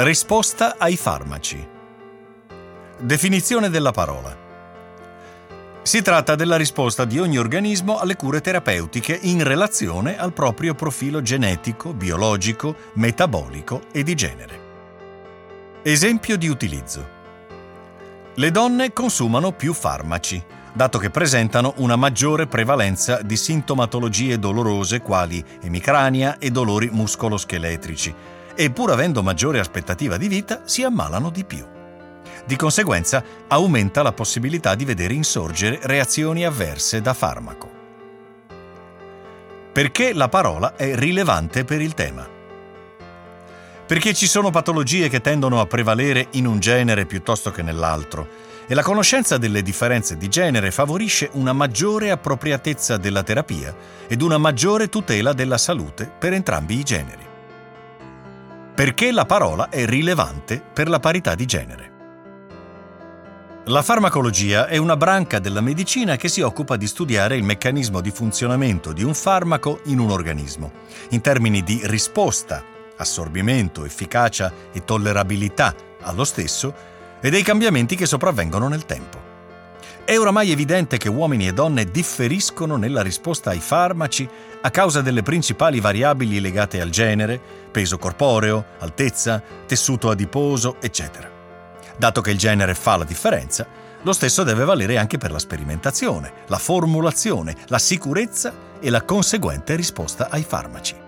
Risposta ai farmaci. Definizione della parola. Si tratta della risposta di ogni organismo alle cure terapeutiche in relazione al proprio profilo genetico, biologico, metabolico e di genere. Esempio di utilizzo. Le donne consumano più farmaci, dato che presentano una maggiore prevalenza di sintomatologie dolorose quali emicrania e dolori muscoloscheletrici, e pur avendo maggiore aspettativa di vita si ammalano di più. Di conseguenza aumenta la possibilità di vedere insorgere reazioni avverse da farmaco. Perché la parola è rilevante per il tema? Perché ci sono patologie che tendono a prevalere in un genere piuttosto che nell'altro e la conoscenza delle differenze di genere favorisce una maggiore appropriatezza della terapia ed una maggiore tutela della salute per entrambi i generi perché la parola è rilevante per la parità di genere. La farmacologia è una branca della medicina che si occupa di studiare il meccanismo di funzionamento di un farmaco in un organismo, in termini di risposta, assorbimento, efficacia e tollerabilità allo stesso e dei cambiamenti che sopravvengono nel tempo. È oramai evidente che uomini e donne differiscono nella risposta ai farmaci a causa delle principali variabili legate al genere, peso corporeo, altezza, tessuto adiposo, eccetera. Dato che il genere fa la differenza, lo stesso deve valere anche per la sperimentazione, la formulazione, la sicurezza e la conseguente risposta ai farmaci.